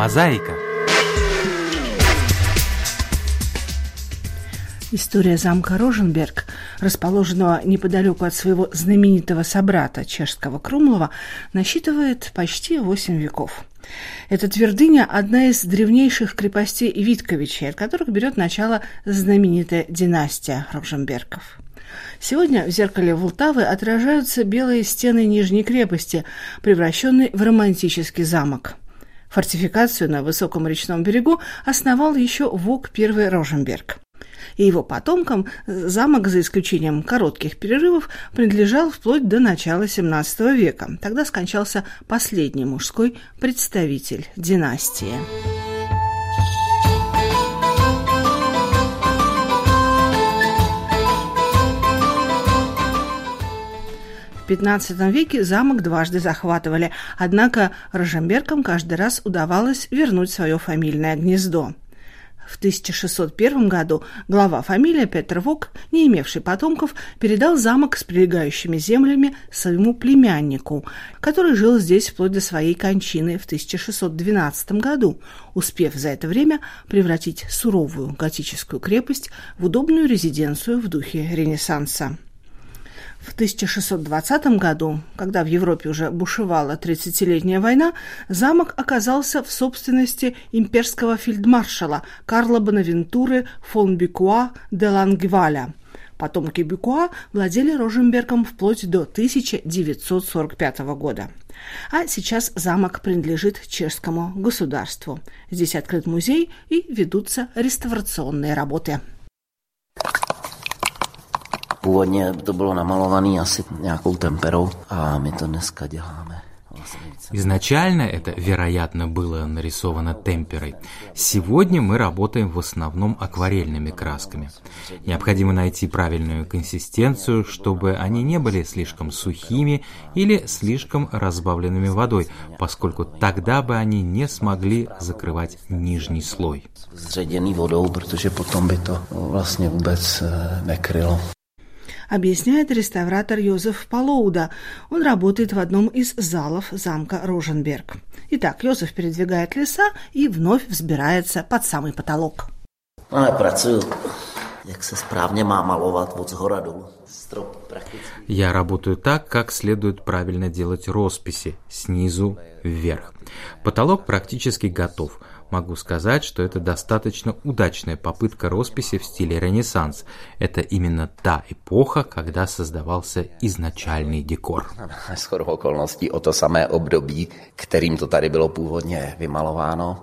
Мозаика. История замка Роженберг, расположенного неподалеку от своего знаменитого собрата чешского Крумлова, насчитывает почти восемь веков. Эта твердыня – одна из древнейших крепостей Витковичей, от которых берет начало знаменитая династия Роженбергов. Сегодня в зеркале Волтавы отражаются белые стены Нижней крепости, превращенной в романтический замок. Фортификацию на высоком речном берегу основал еще Вог I Роженберг и его потомкам замок, за исключением коротких перерывов, принадлежал вплоть до начала XVII века. Тогда скончался последний мужской представитель династии. XV веке замок дважды захватывали, однако Рожемберкам каждый раз удавалось вернуть свое фамильное гнездо. В 1601 году глава фамилии Петр Вок, не имевший потомков, передал замок с прилегающими землями своему племяннику, который жил здесь вплоть до своей кончины в 1612 году, успев за это время превратить суровую готическую крепость в удобную резиденцию в духе Ренессанса. В 1620 году, когда в Европе уже бушевала 30-летняя война, замок оказался в собственности имперского фельдмаршала Карла Бонавентуры фон Бюкуа де Лангваля. Потомки Бюкуа владели Роженбергом вплоть до 1945 года. А сейчас замок принадлежит чешскому государству. Здесь открыт музей и ведутся реставрационные работы. Původně to bylo namalované asi nějakou temperou a my to dneska děláme. Изначально это, вероятно, было нарисовано темперой. Сегодня мы работаем в основном акварельными красками. Необходимо найти правильную консистенцию, чтобы они не были слишком сухими или слишком разбавленными водой, поскольку тогда бы они не смогли закрывать нижний слой. Зředěný vodou, protože potom by to vlastně vůbec nekrylo объясняет реставратор Йозеф Полоуда. Он работает в одном из залов замка Роженберг. Итак, Йозеф передвигает леса и вновь взбирается под самый потолок. Я работаю так, как следует правильно делать росписи, снизу вверх. Потолок практически готов – могу сказать, что это достаточно удачная попытка росписи в стиле Ренессанс. Это именно та эпоха, когда создавался изначальный декор. Shodou okolností o to samé období, kterým to tady bylo původně vymalováno.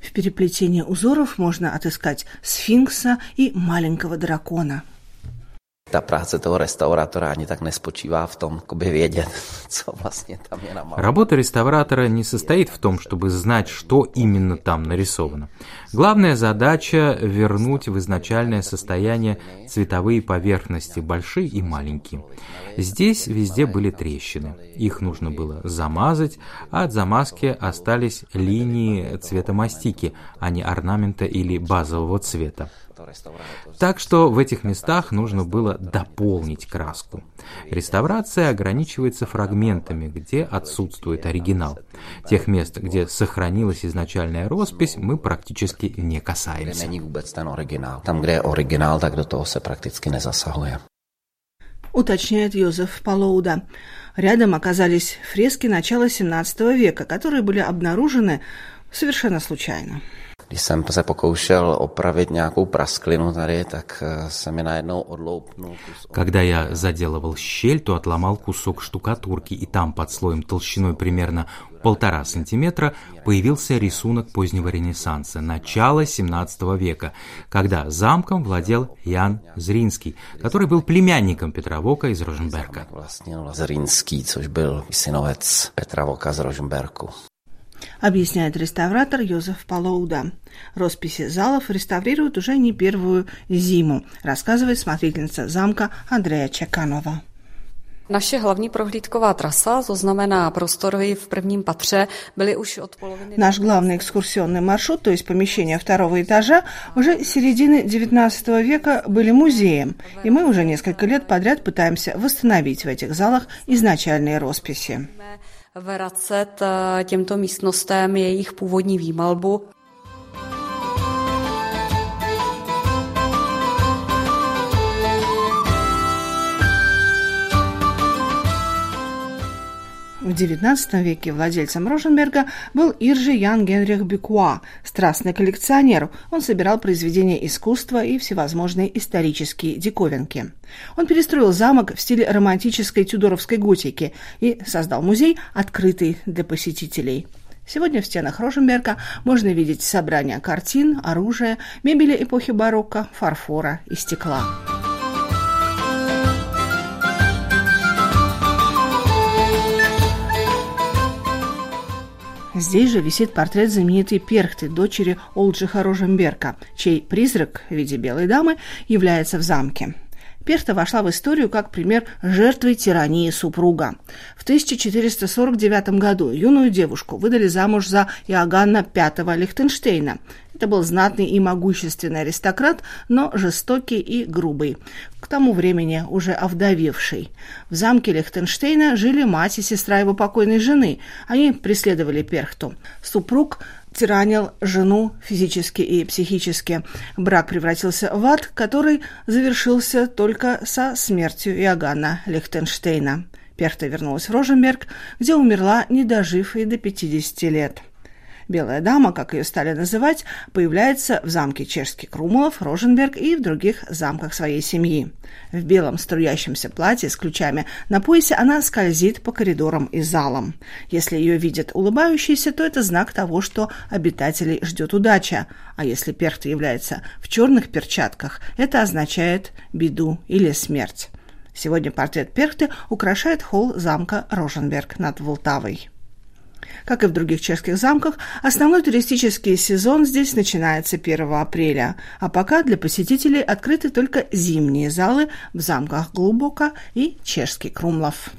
В переплетении узоров можно отыскать сфинкса и маленького дракона – ta práce toho restaurátora ani tak nespočívá v tom, by vědět, co vlastně tam je намаловано. Работа реставратора не состоит в том, чтобы знать, что именно там нарисовано. Главная задача – вернуть в изначальное состояние цветовые поверхности, большие и маленькие. Здесь везде были трещины. Их нужно было замазать, а от замазки остались линии цвета мастики, а не орнамента или базового цвета. Так что в этих местах нужно было дополнить краску. Реставрация ограничивается фрагментами, где отсутствует оригинал. Тех мест, где сохранилась изначальная роспись, мы практически не касаемся. Там, где оригинал, так до того практически не засahuje. Уточняет Йозеф Палоуда. Рядом оказались фрески начала XVII века, которые были обнаружены совершенно случайно. Když jsem se pokoušel opravit nějakou prasklinu tady, tak se mi najednou odloupnul. Когда я заделывал щель, то отломал кусок штукатурки, и там под слоем толщиной примерно полтора сантиметра появился рисунок позднего Ренессанса, начала 17 века, когда замком владел Ян Зринский, который был племянником Петра Вока из Роженберга. Зринский, synovec Petra Voka z Rožmberku объясняет реставратор Йозеф Палоуда. Росписи залов реставрируют уже не первую зиму, рассказывает смотрительница замка Андрея Чеканова. Naše hlavní prohlídková trasa, to znamená prostory v prvním patře, byly už od poloviny... Наш главный экскурсионный маршрут, то есть помещения второго этажа, уже с середины XIX века были музеем, и мы уже несколько лет подряд пытаемся восстановить в этих залах изначальные росписи. Vracet eh, těmto místnostem jejich původní výmalbu. В XIX веке владельцем Роженберга был Иржи Ян Генрих Бюкуа, страстный коллекционер. Он собирал произведения искусства и всевозможные исторические диковинки. Он перестроил замок в стиле романтической тюдоровской готики и создал музей, открытый для посетителей. Сегодня в стенах Роженберга можно видеть собрания картин, оружия, мебели эпохи барокко, фарфора и стекла. Здесь же висит портрет знаменитой Перхты, дочери Олджиха Роженберга, чей призрак в виде белой дамы является в замке. Перта вошла в историю как пример жертвы тирании супруга. В 1449 году юную девушку выдали замуж за Иоганна V Лихтенштейна. Это был знатный и могущественный аристократ, но жестокий и грубый, к тому времени уже овдовевший. В замке Лихтенштейна жили мать и сестра его покойной жены. Они преследовали Перхту. Супруг тиранил жену физически и психически. Брак превратился в ад, который завершился только со смертью Иоганна Лихтенштейна. Перхта вернулась в Роженберг, где умерла, не дожив и до 50 лет. Белая дама, как ее стали называть, появляется в замке Чешский Крумлов, Роженберг и в других замках своей семьи. В белом струящемся платье с ключами на поясе она скользит по коридорам и залам. Если ее видят улыбающейся, то это знак того, что обитателей ждет удача, а если перхта является в черных перчатках, это означает беду или смерть. Сегодня портрет Перхты украшает холл замка Роженберг над Волтавой. Как и в других чешских замках, основной туристический сезон здесь начинается 1 апреля, а пока для посетителей открыты только зимние залы в замках Глубока и Чешский Крумлов.